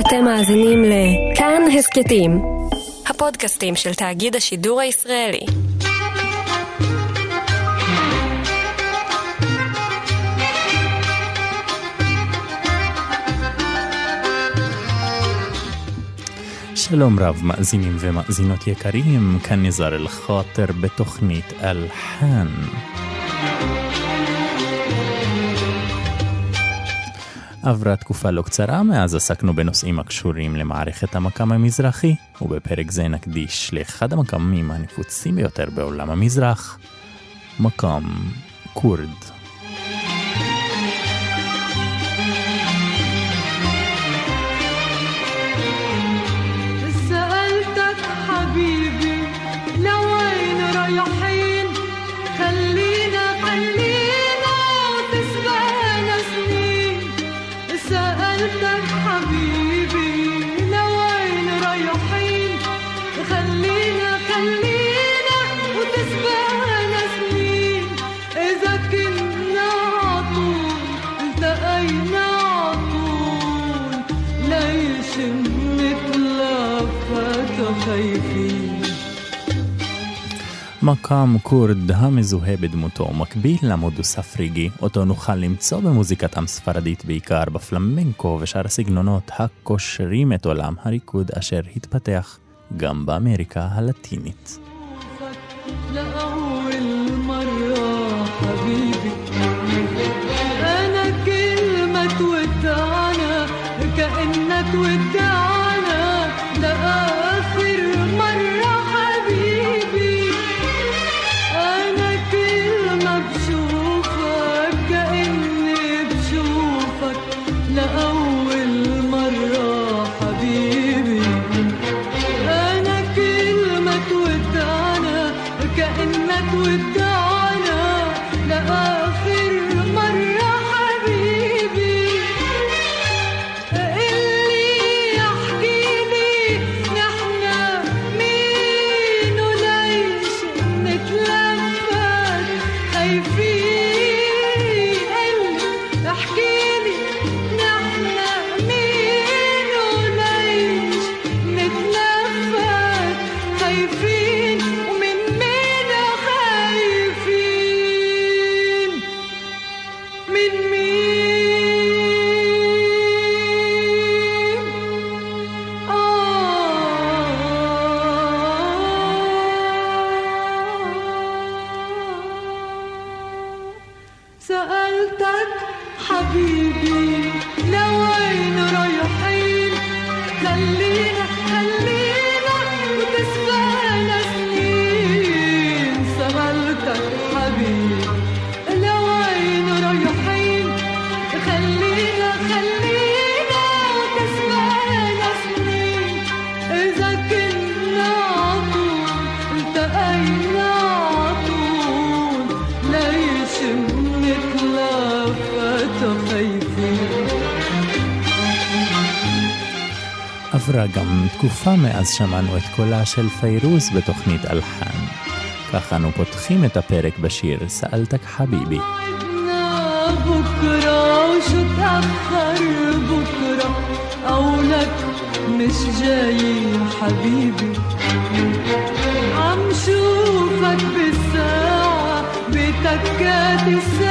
אתם מאזינים לכאן הסכתים, הפודקאסטים של תאגיד השידור הישראלי. שלום רב מאזינים ומאזינות יקרים, כאן נזר אל-חאטר בתוכנית אלחן. עברה תקופה לא קצרה מאז עסקנו בנושאים הקשורים למערכת המקם המזרחי, ובפרק זה נקדיש לאחד המקמים הנפוצים ביותר בעולם המזרח, מקם כורד. מקאם כורד המזוהה בדמותו מקביל למודוס הפריגי, אותו נוכל למצוא במוזיקתם ספרדית בעיקר בפלמנקו ושאר הסגנונות הקושרים את עולם הריקוד אשר התפתח גם באמריקה הלטינית. لأول مرة حبيبي أنا كل ما تودعنا كأنك ودعنا תקופה מאז שמענו את קולה של פיירוז בתוכנית אלחן. כך אנו פותחים את הפרק בשיר סאלתק חביבי. عدنا بكرة وشو تأخر بكرة قولك مش جاي حبيبي عم شوفك بالساعة بتكات الساعة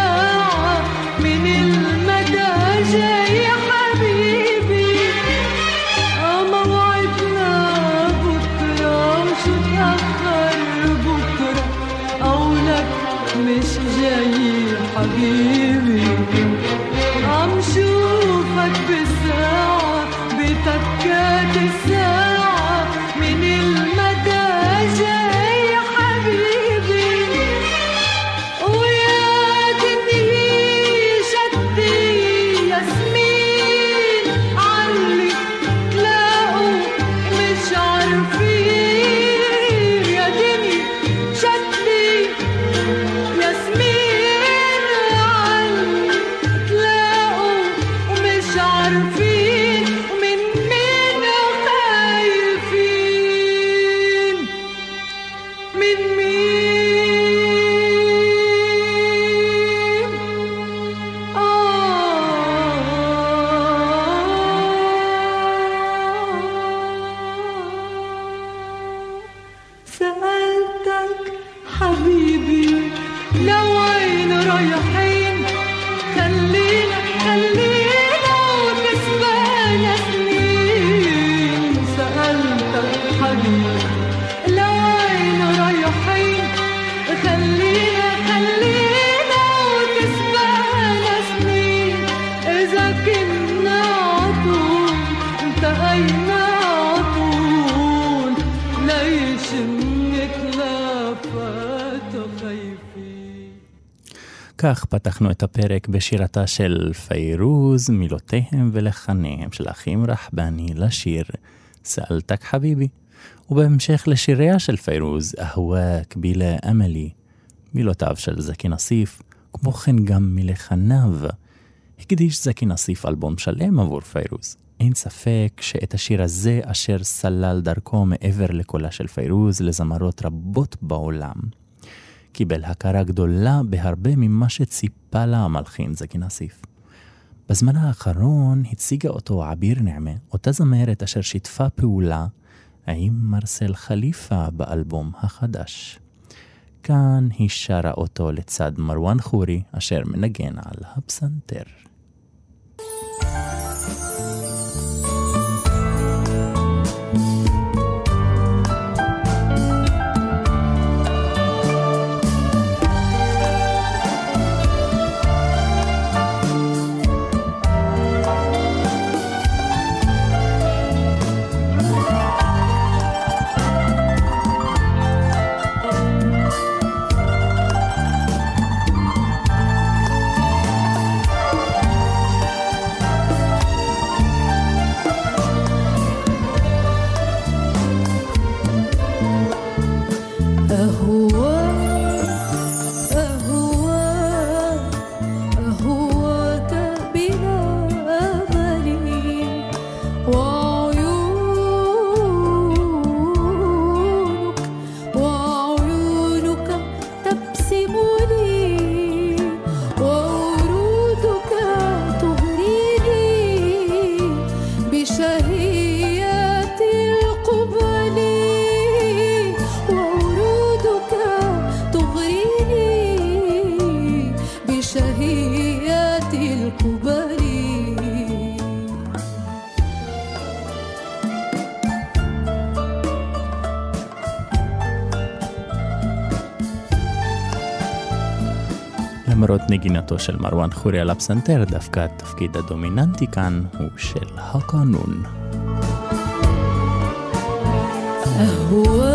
פתחנו את הפרק בשירתה של פיירוז, מילותיהם ולחניהם של אחים רחבני לשיר سألتك حبيبي. ובהמשך לשיריה של פיירוז, أهواك بلا أمل, מילותיו של זקי נסיף, כמו כן גם מלחניו. הקדיש זקי נסיף אלבום שלם עבור פיירוז. אין ספק שאת השיר הזה אשר סלל דרכו מעבר לקולה של פיירוז לזמרות רבות בעולם. קיבל הכרה גדולה בהרבה ממה שציפה לה המלחין זקי נסיף. בזמן האחרון הציגה אותו עביר נעמה, אותה זמרת אשר שיתפה פעולה עם מרסל חליפה באלבום החדש. כאן היא שרה אותו לצד מרואן חורי, אשר מנגן על הפסנתר. נגינתו של מרואן חורי על הפסנתר, דווקא התפקיד הדומיננטי כאן הוא של הקנון. Oh,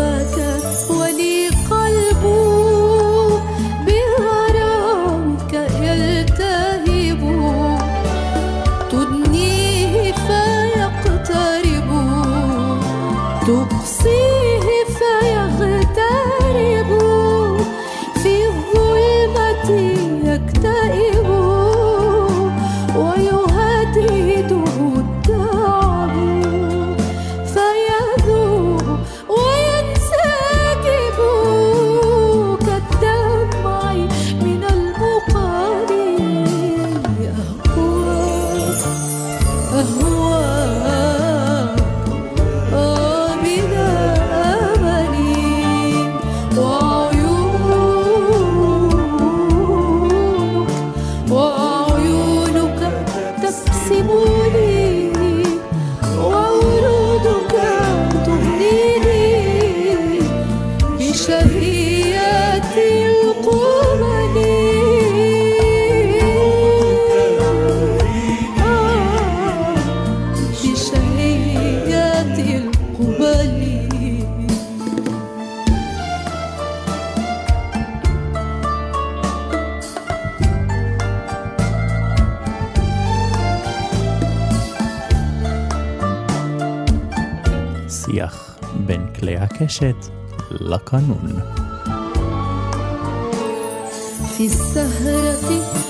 שיח בין כלי הקשת לקנון. في السهرة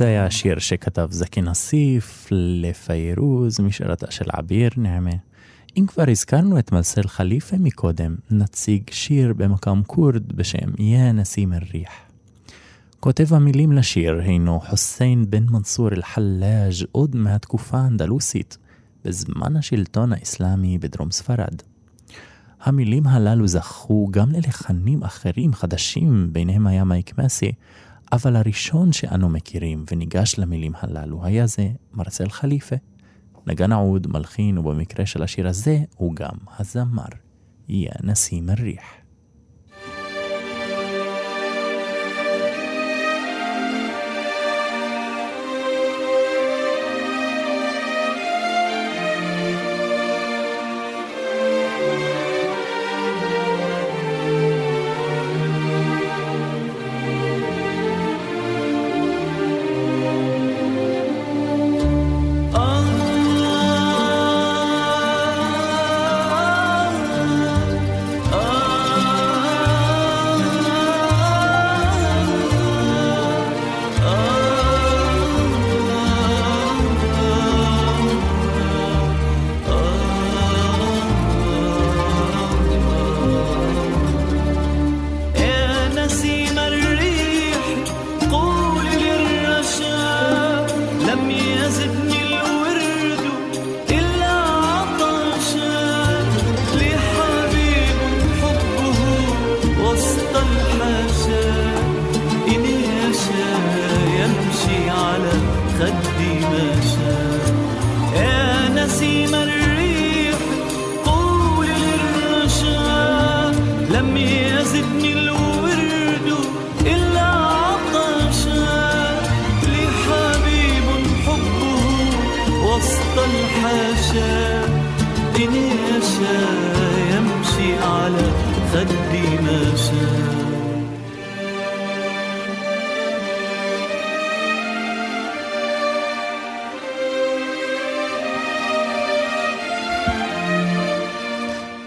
זה היה השיר שכתב זקי נסיף לפיירוז משירתה של עביר נעמה. אם כבר הזכרנו את מרסל חליפה מקודם, נציג שיר במקום כורד בשם יא נסים א-ריח. כותב המילים לשיר הינו חוסיין בן מנסור אל-חלאג' עוד מהתקופה האנדלוסית, בזמן השלטון האסלאמי בדרום ספרד. המילים הללו זכו גם ללחנים אחרים חדשים, ביניהם היה מייק מסי, אבל הראשון שאנו מכירים וניגש למילים הללו היה זה מרסל חליפה. נגן העוד, מלחין, ובמקרה של השיר הזה הוא גם הזמר. יא נסים א-ריח.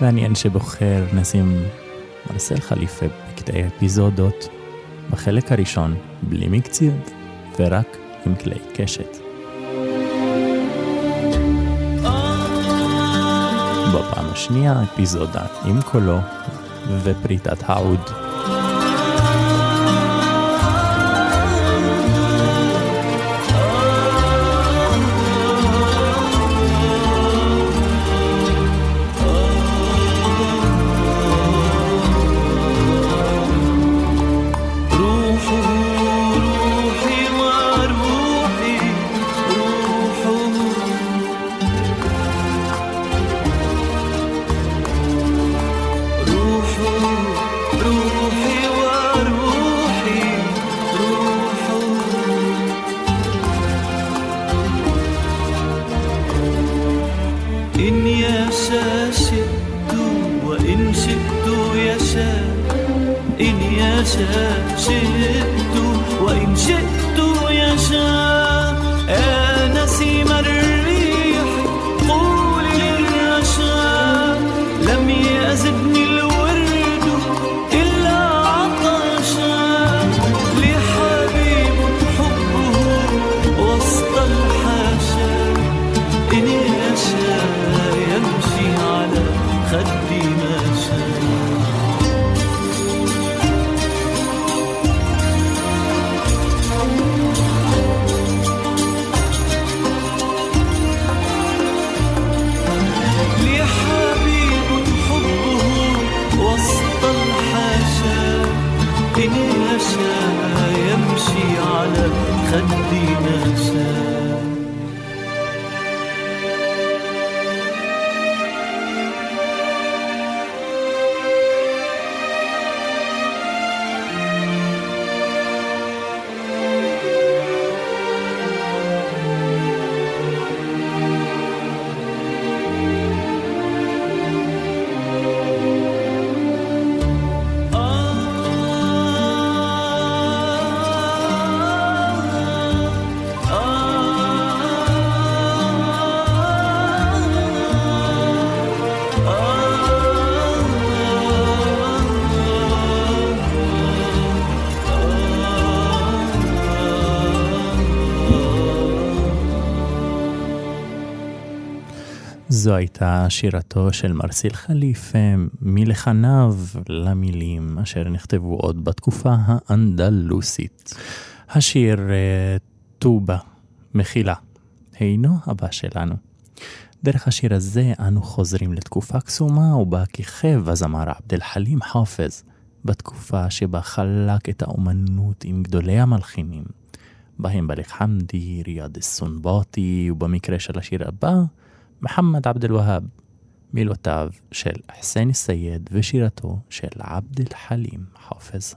מעניין שבוחר נסים מרסל חליפה בקטעי אפיזודות, בחלק הראשון בלי מקציות ורק עם כלי קשת. בפעם השנייה אפיזודה עם קולו ופריטת העוד. خلينا זו הייתה שירתו של מרסיל חליפה מלחניו למילים אשר נכתבו עוד בתקופה האנדלוסית. השיר אה, טובה, מחילה, הינו הבא שלנו. דרך השיר הזה אנו חוזרים לתקופה קסומה ובה כיכב הזמר עבד אל חלים חופז, בתקופה שבה חלק את האומנות עם גדולי המלחינים, בהם בלק חמדי, ריאד א-סונבאטי, ובמקרה של השיר הבא, מחמד עבד אל-והאב, מילותיו של חסיין א-סייד ושירתו של עבד אל חלים חופז.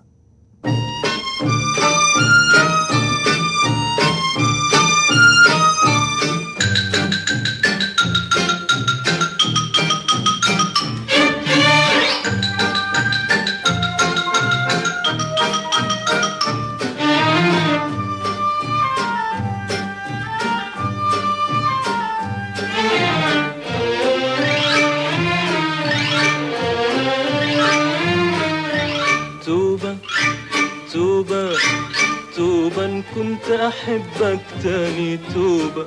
كنت أحبك تاني توبة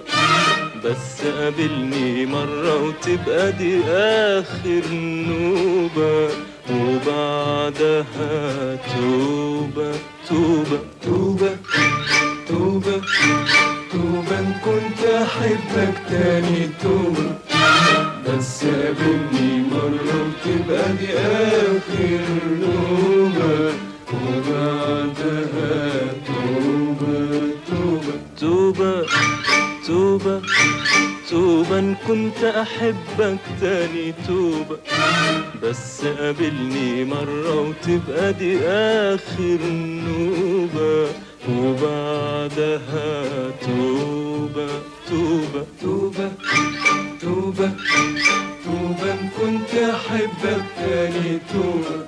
بس قابلني مرة وتبقى دي آخر نوبة وبعدها توبة توبة توبة توبة توبة إن كنت أحبك تاني توبة بس قابلني مرة وتبقى دي آخر نوبة. كنت أحبك تاني توبة بس قابلني مرة وتبقى دي آخر نوبة وبعدها توبة توبة توبة توبة توبة كنت أحبك تاني توبة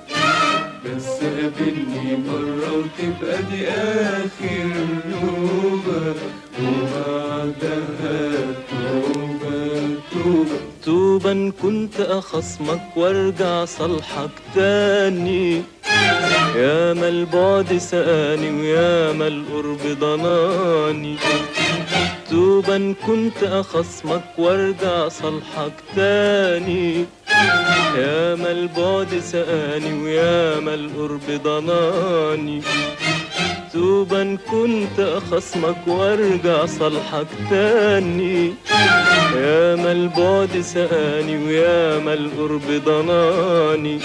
بس قابلني مرة وتبقى دي آخر إن كنت أخصمك وارجع صالحك تاني. يا ما البعد سقاني ويا ما القرب ضناني. توبة إن كنت أخصمك وارجع صالحك تاني. يا ما البعد سقاني ويا ما القرب ضناني. إن كنت أخصمك وارجع صالحك تاني. يا ما البعد سقاني ويا ما القرب ضناني.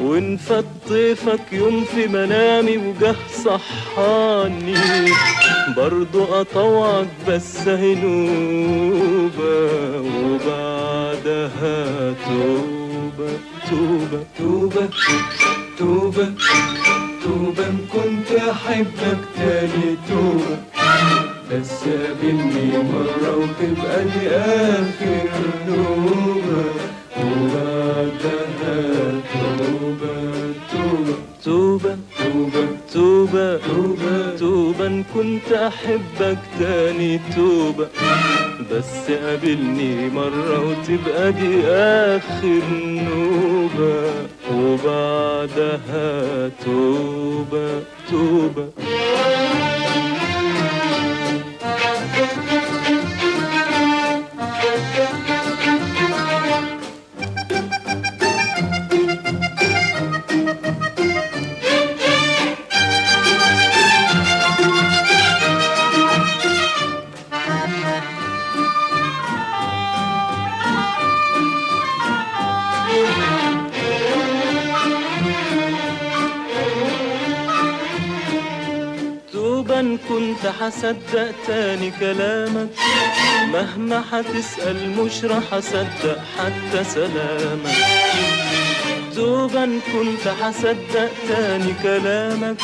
وإن فات طيفك يوم في منامي وجه صحاني. برضو أطوعك بس هنوبة وبعدها توبة توبة توبة توبة توبة. أحبك تاني توبة بس قابلني مرة وتبقى دي آخر نوبة. وبعدها توبة توبة توبة توبة توبة توبة توبة. كنت أحبك تاني توبة بس قابلني مرة وتبقى دي آخر نوبة. وبعدها توبة. Ubatuba. كنت حصدق تاني كلامك. مهما حتسأل مش رح أصدق حتى سلامك. إن كنت حصدق تاني كلامك.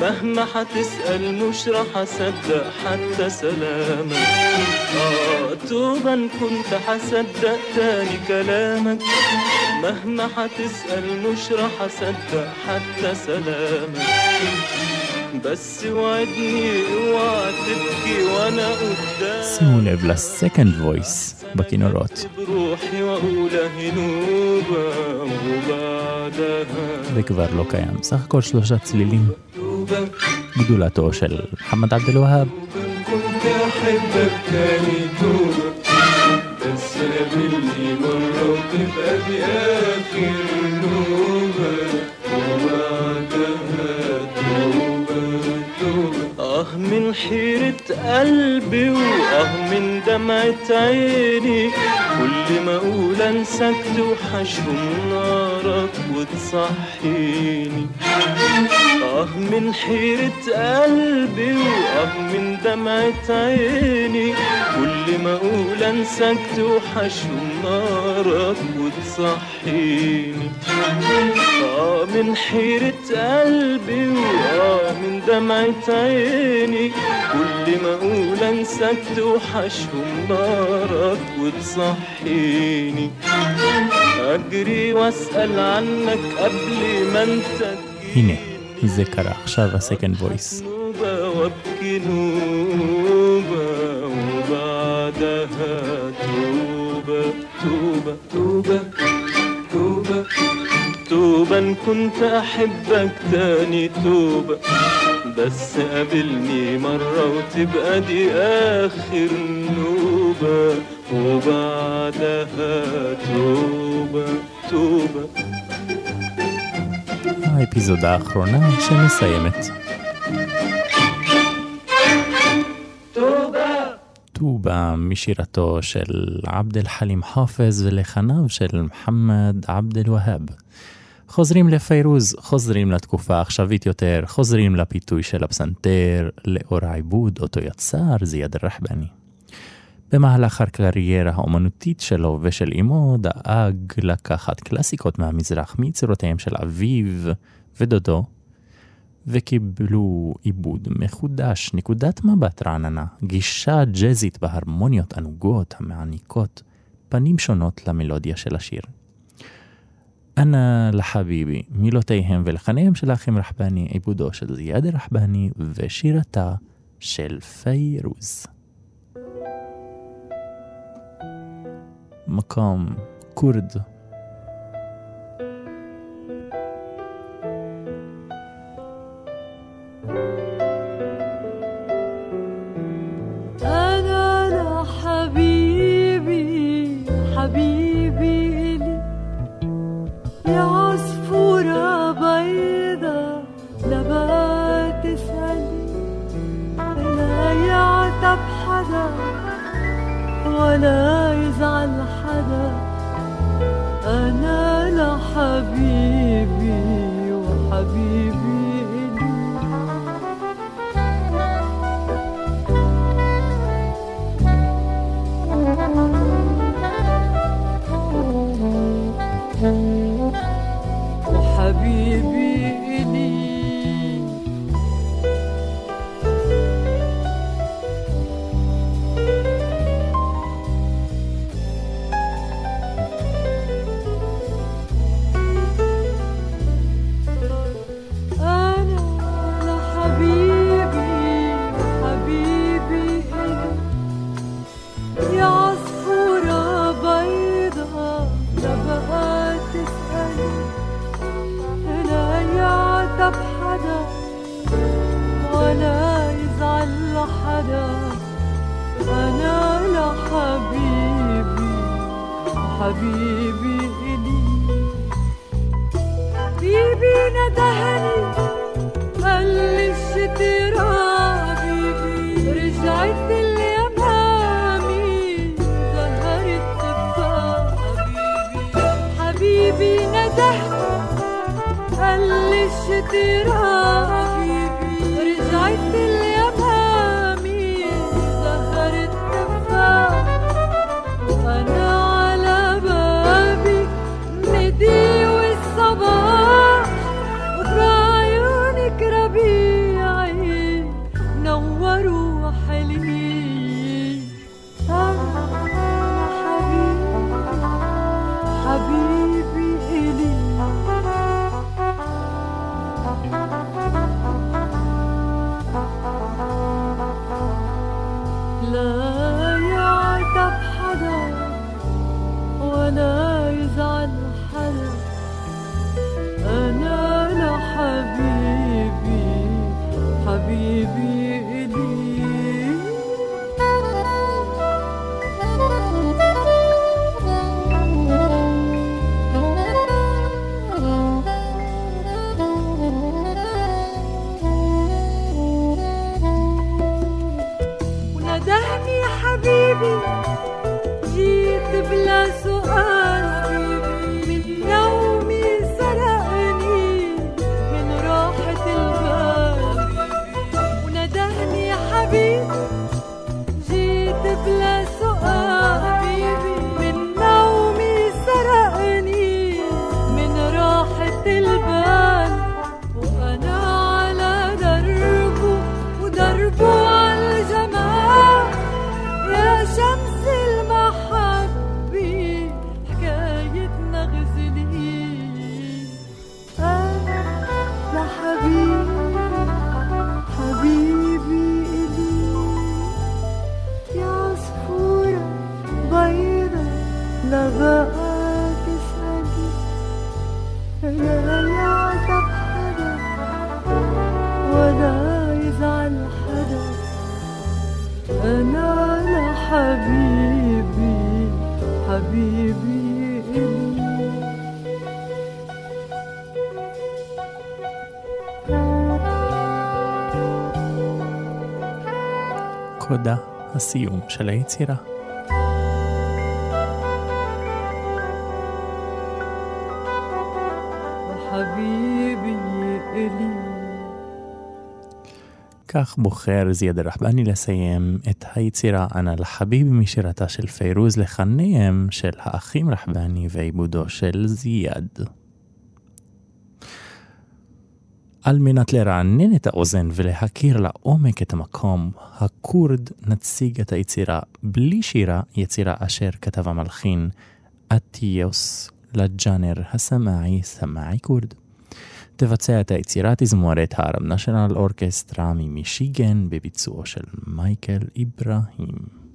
مهما حتسأل مش رح أصدق حتى سلامك. آه إن كنت حصدق تاني كلامك. مهما حتسأل مش رح أصدق حتى سلامك. בס ודני ותבכי ואנה אוגדל שימו לב לסקנד וויס בכינורות. זה כבר לא קיים, סך הכל שלושה צלילים. גדולתו של חמד עבד אל-והאב. بس حيرة قلبي وآه من دمعة عيني. كل ما أقول أنساك توحشهم نارك وتصحيني. آه من حيرة قلبي وآه من دمعة عيني. كل ما أقول أنساك توحشهم نارك وتصحيني. آه من حيرة قلبي واه من دمعة عيني. كل ما أقول أنساك توحشهم نارك وتصحيني. أجري وأسأل عنك قبل ما انت هنا ذكرى خشارة سكند فويس وأبكي نوبة وبعدها توبة توبة توبة توبة. توبة إن كنت أحبك تاني توبة بس قابلني مرة وتبقى دي آخر نوبة وبعدها توبة توبة האפיזודה האחרונה שמסיימת. טובה משירתו של עבד אל חלים חאפז ולחניו של מוחמד עבד אל והאב. חוזרים לפיירוז, חוזרים לתקופה העכשווית יותר, חוזרים לפיתוי של הפסנתר, לאור העיבוד אותו יצר זיאד אל-רחבני. במהלך הקריירה האומנותית שלו ושל אמו דאג לקחת קלאסיקות מהמזרח מיצירותיהם של אביו ודודו, וקיבלו עיבוד מחודש, נקודת מבט רעננה, גישה ג'אזית בהרמוניות ענוגות המעניקות פנים שונות למלודיה של השיר. אנה לחביבי, מילותיהם ולחניהם של האחים רחבני, עיבודו של זיאד רחבני ושירתה של פיירוז. מקום כורד حبيبي إلي. بيبي ندهني قلي ترابي. رجعت لأمامي ظهرت حبيبي حبيبي ندهني הסיום של היצירה. כך בוחר זיאד רחבני לסיים את היצירה אנא לחביב משירתה של פיירוז לחניהם של האחים רחבני ועיבודו של זיאד. על מנת לרענן את האוזן ולהכיר לעומק את המקום, הכורד נציג את היצירה בלי שירה, יצירה אשר כתב המלחין אתיוס לג'אנר הסמאעי סמאעי כורד. תבצע את היצירה תזמורת הארם נשיונל אורקסטרה ממישיגן בביצועו של מייקל איברהים.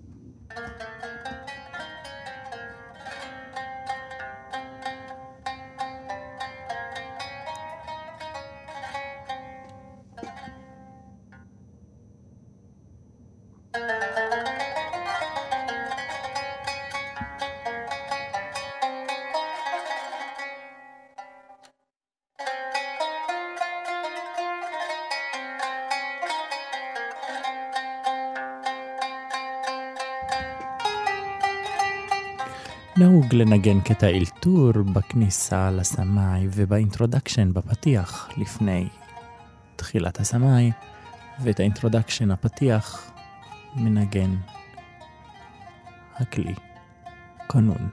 נהוג לנגן קטע אלתור בכניסה לסמאי וב introduction בפתיח לפני תחילת הסמאי, ואת ה introduction הפתיח מנגן הכלי קנון.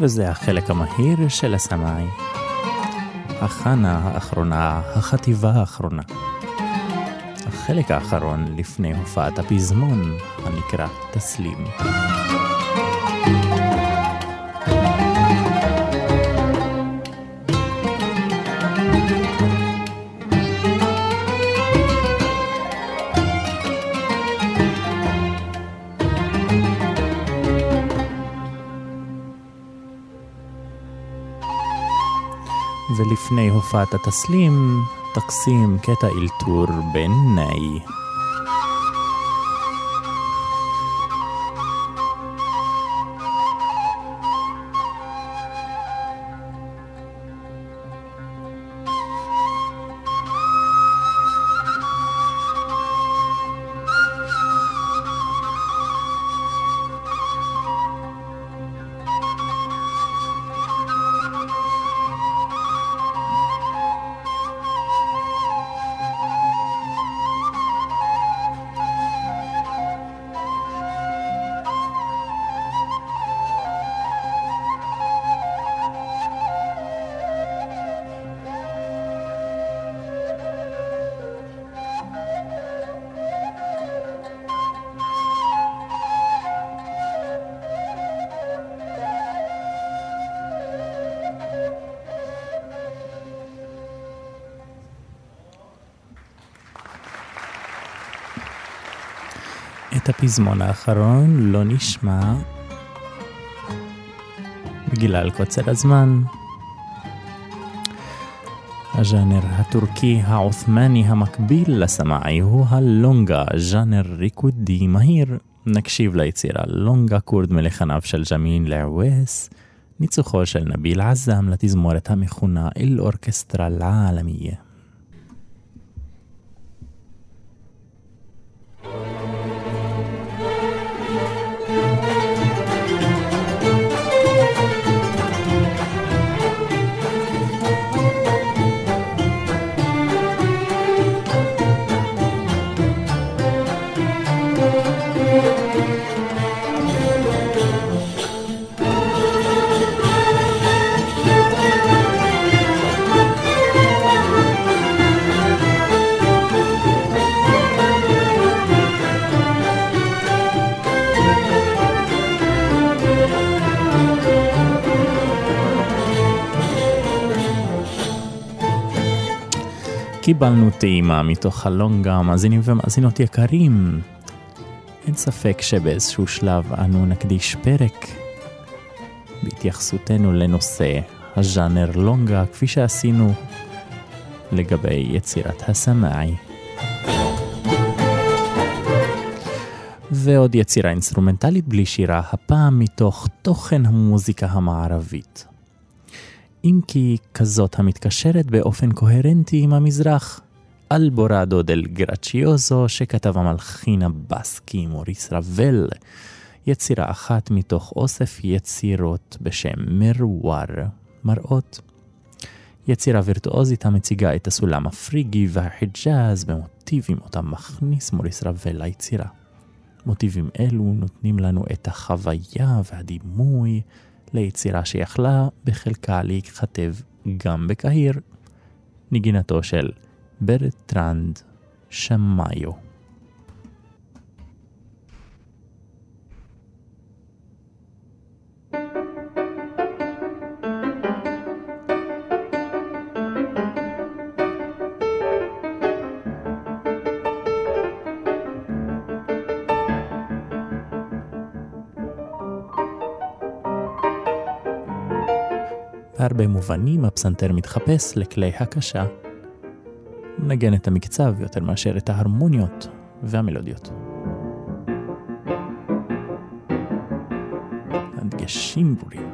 וזה החלק המהיר של הסמאי. החנה האחרונה, החטיבה האחרונה. החלק האחרון לפני הופעת הפזמון הנקרא תסלים. ולפני הופעת התסלים, תקסים קטע אלתור בנאי. את הפזמון האחרון לא נשמע בגלל קוצר הזמן. הז'אנר הטורקי העות'מאני המקביל לסמאעי הוא הלונגה, ז'אנר ריקודי מהיר. נקשיב ליצירה לונגה כורד מלחניו של ג'מין לעוויס, ניצוחו של נביל עזאם לתזמורת המכונה אל-אורקסטרה לעלמיה. קיבלנו טעימה מתוך הלונגה, מאזינים ומאזינות יקרים. אין ספק שבאיזשהו שלב אנו נקדיש פרק בהתייחסותנו לנושא הז'אנר לונגה, כפי שעשינו לגבי יצירת הסמאי. ועוד יצירה אינסטרומנטלית בלי שירה, הפעם מתוך תוכן המוזיקה המערבית. אם כי כזאת המתקשרת באופן קוהרנטי עם המזרח. אלבורדו דל גרצ'יוזו שכתב המלחין הבסקי מוריס רבל, יצירה אחת מתוך אוסף יצירות בשם מרוואר, מראות. יצירה וירטואוזית המציגה את הסולם הפריגי והחיג'אז במוטיבים אותם מכניס מוריס רבל ליצירה. מוטיבים אלו נותנים לנו את החוויה והדימוי ליצירה שיכלה בחלקה להיכתב גם בקהיר, נגינתו של ברטרנד שמאיו. בהרבה מובנים הפסנתר מתחפש לכלי הקשה. מנגן את המקצב יותר מאשר את ההרמוניות והמלודיות. הדגשים ברורים.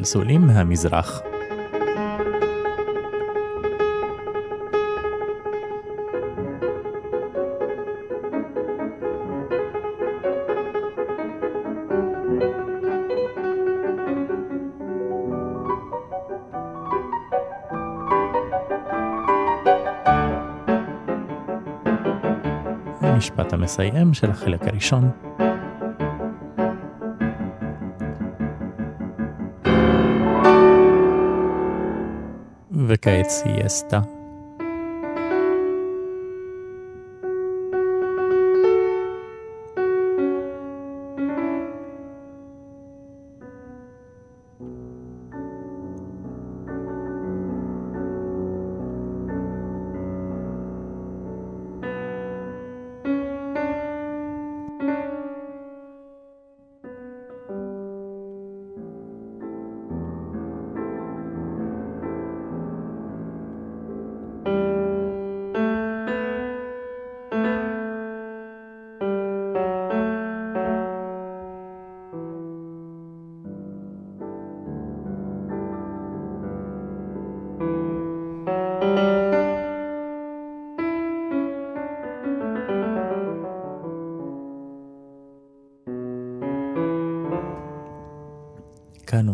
סלסולים מהמזרח. המשפט המסיים של החלק הראשון. Arcade Siesta.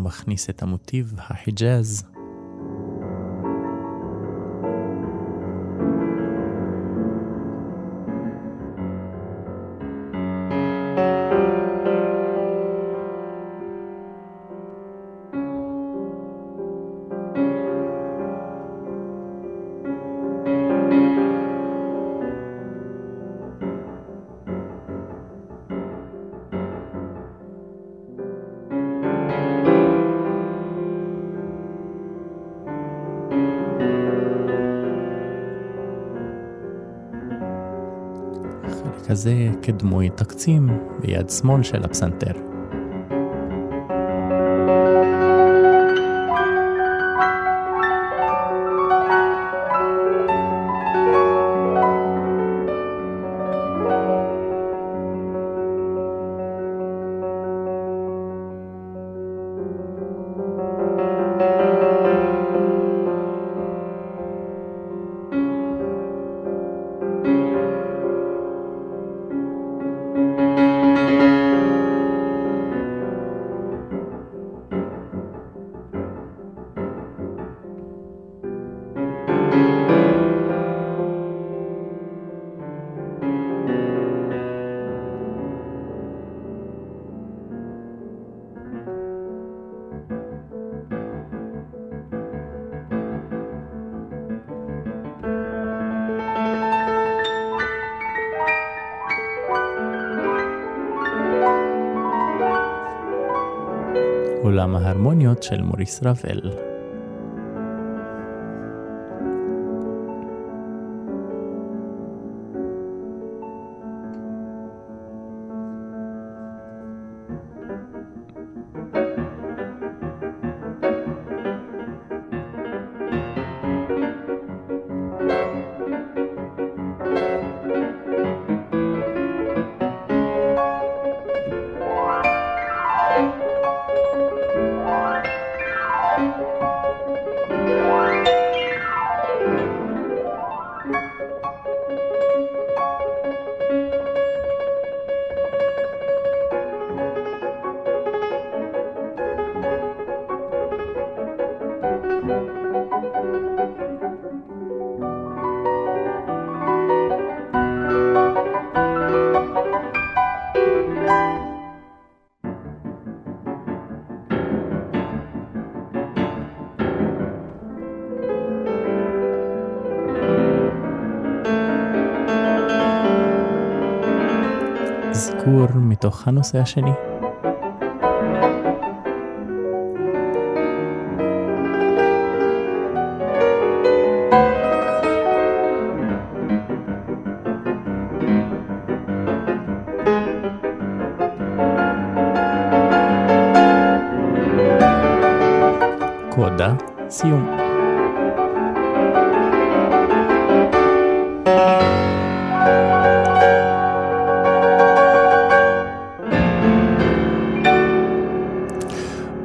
מכניס את המוטיב החיג'אז. כדמוי תקצים ביד שמאל של הפסנתר. עולם ההרמוניות של מוריס רבל. מתוך הנושא השני. סיום.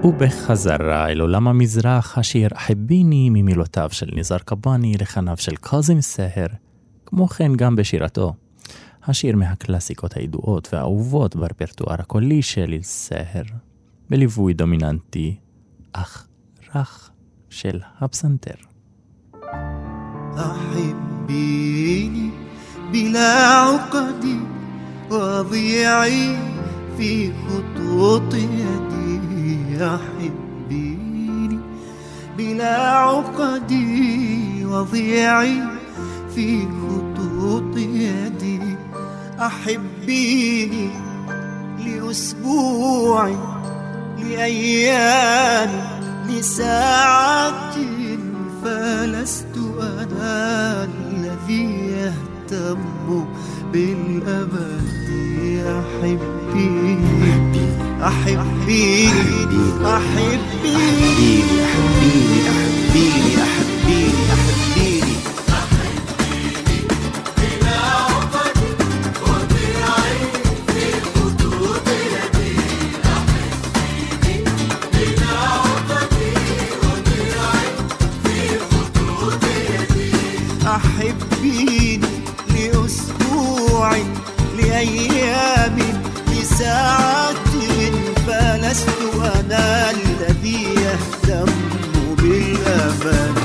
ובחזרה אל עולם המזרח, השיר "חביני" ממילותיו של ניזר קבאני לחניו של קאזם סהר, כמו כן גם בשירתו. השיר מהקלאסיקות הידועות והאהובות ברפרטואר הקולי של סהר, בליווי דומיננטי, אך רך של הפסנתר. أحبيني بلا عقد وضيعي في خطوط يدي أحبيني بلا عقد وضيعي في خطوط يدي. أحبيني لأسبوع لأيام لساعات فلست أنا الذي يهتم بالأبد. أحبيني. أحبيني أحبيني أحبيني أحبيني أحبيني أحبيني أحبيني لأسبوع لأيام لساعات فلست أنا الذي يهتم بالأبد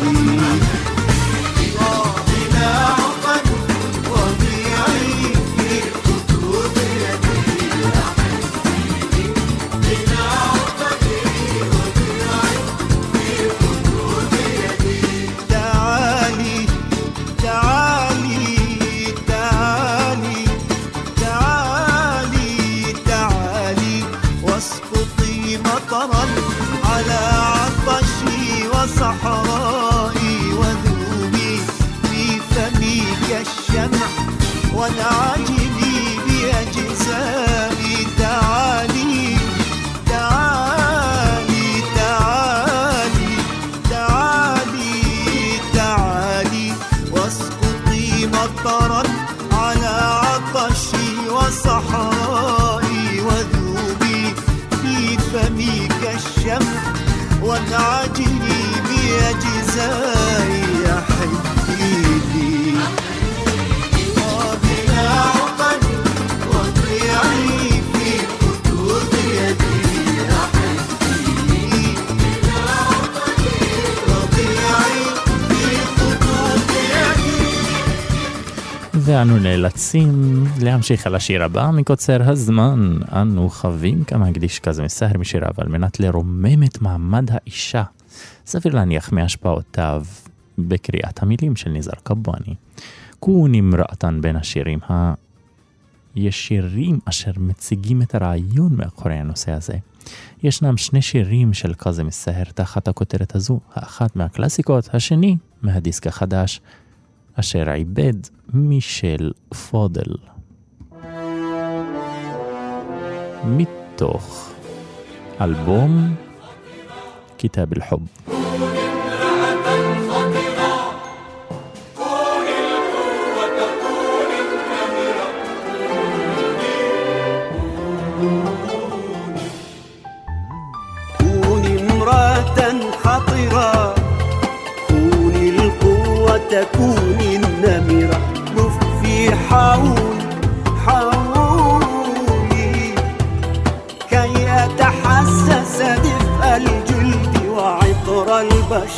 להמשיך על השיר הבא מקוצר הזמן. אנו חווים כמה הקדיש כזה מסהר משיריו על מנת לרומם את מעמד האישה. סביר להניח מהשפעותיו בקריאת המילים של ניזר קבואני. כוני מרעתן בין השירים הישירים אשר מציגים את הרעיון מאחורי הנושא הזה. ישנם שני שירים של קאזם סהר תחת הכותרת הזו, האחת מהקלאסיקות, השני מהדיסק החדש, אשר עיבד מישל פודל. מתוך אלבום כיתה الحب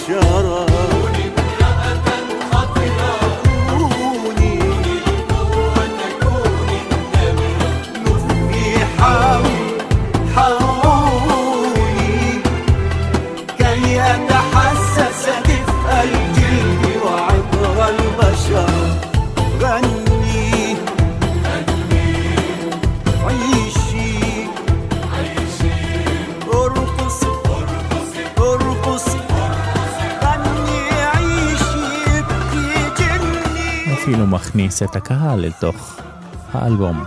yara. להכניס את הקהל אל תוך האלבום.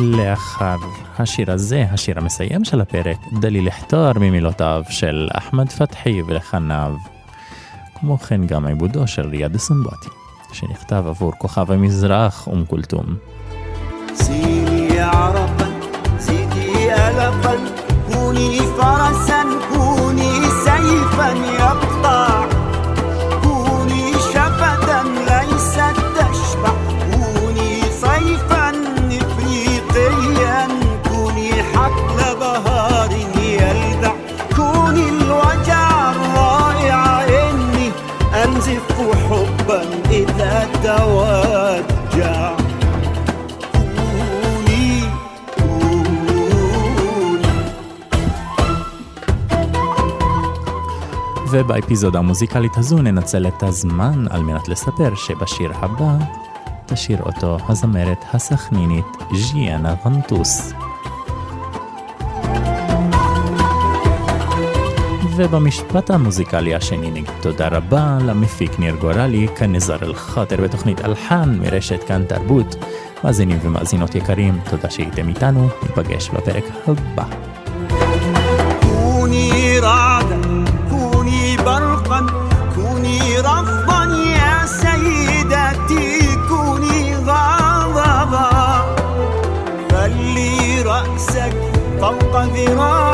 לאחר השיר הזה, השיר המסיים של הפרק, דליל אחתר ממילותיו של אחמד פתחי ולחניו. כמו כן גם עיבודו של ריאד סמבתי, שנכתב עבור כוכב המזרח אום כולתום. كوني فرسا كوني سيفا. يا באפיזודה המוזיקלית הזו ננצל את הזמן על מנת לספר שבשיר הבא תשאיר אותו הזמרת הסכנינית ז'יאנה ונטוס. ובמשפט המוזיקלי השני נגיד תודה רבה למפיק ניר גורלי, כאן נזר אל-חאטר בתוכנית אלחן מרשת כאן תרבות. מאזינים ומאזינות יקרים, תודה שהייתם איתנו, ניפגש בפרק הבא. ذراعي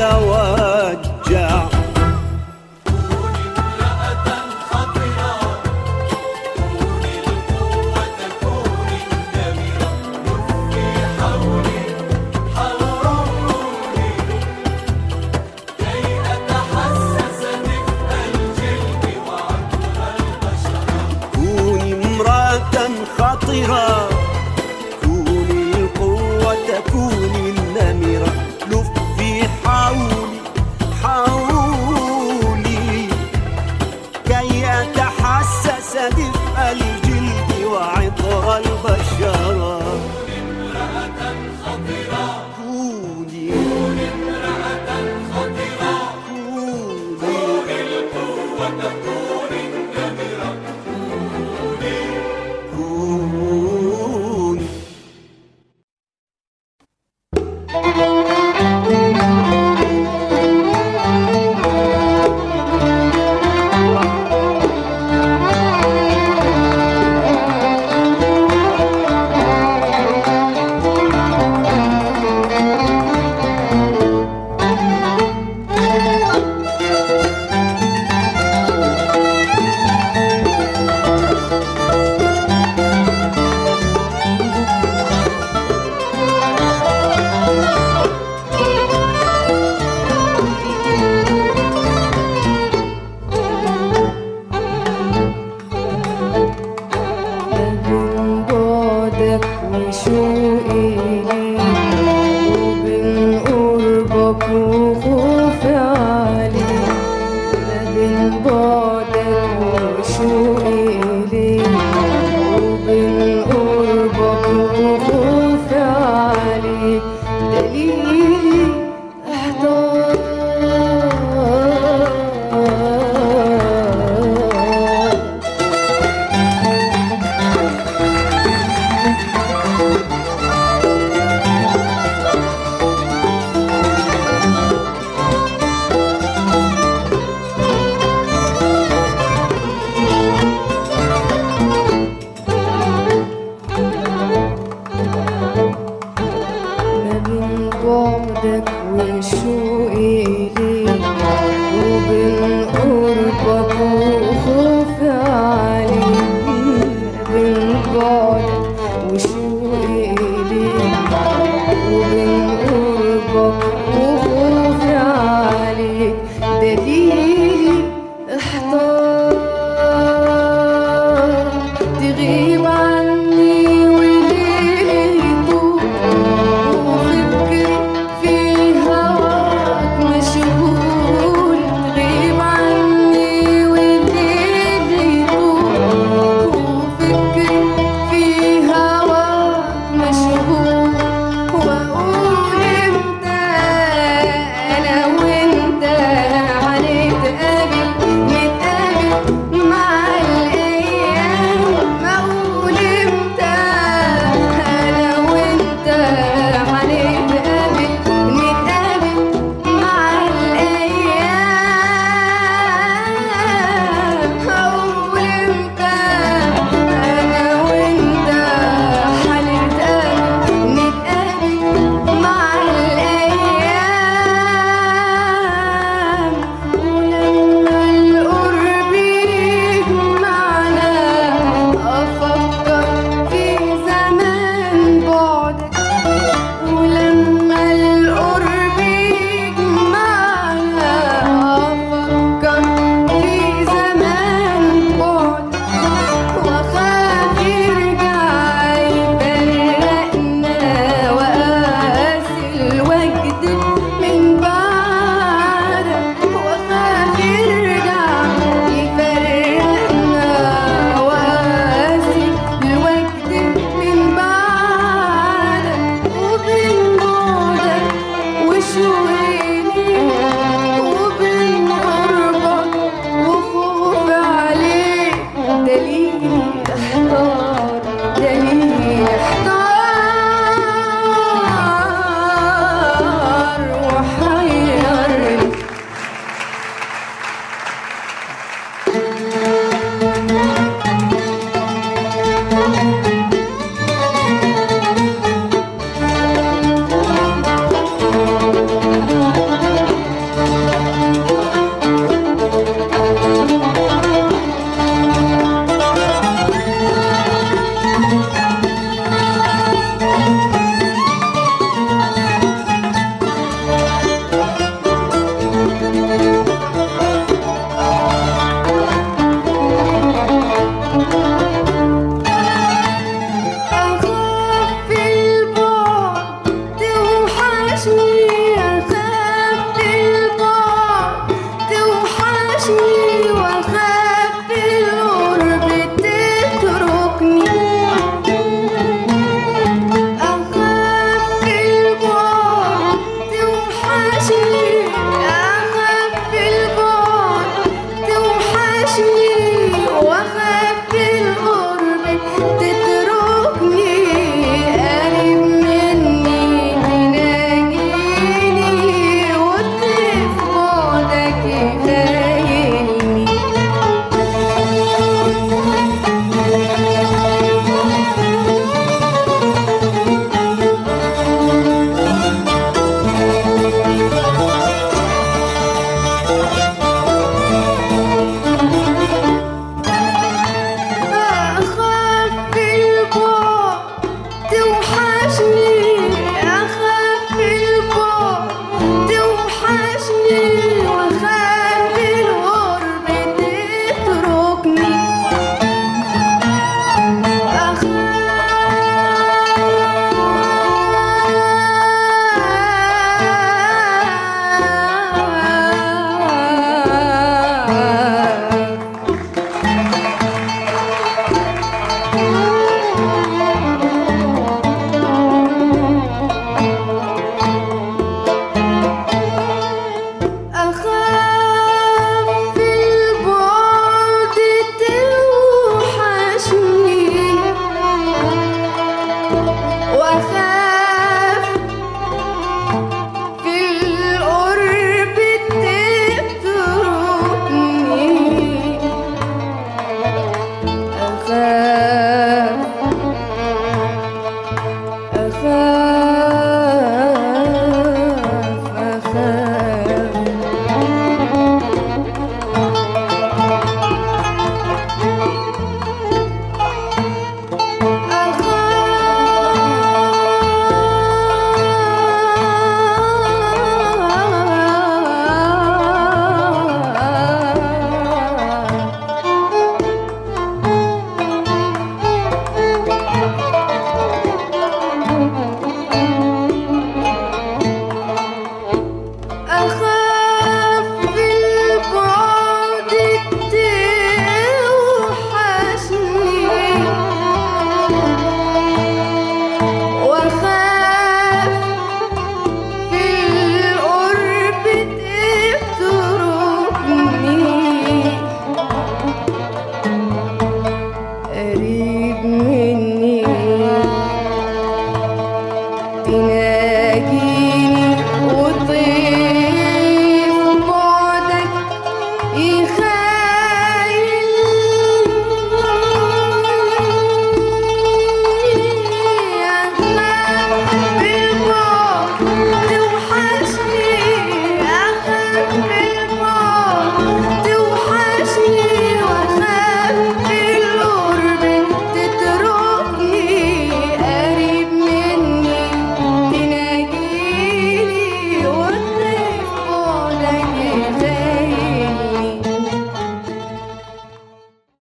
那我。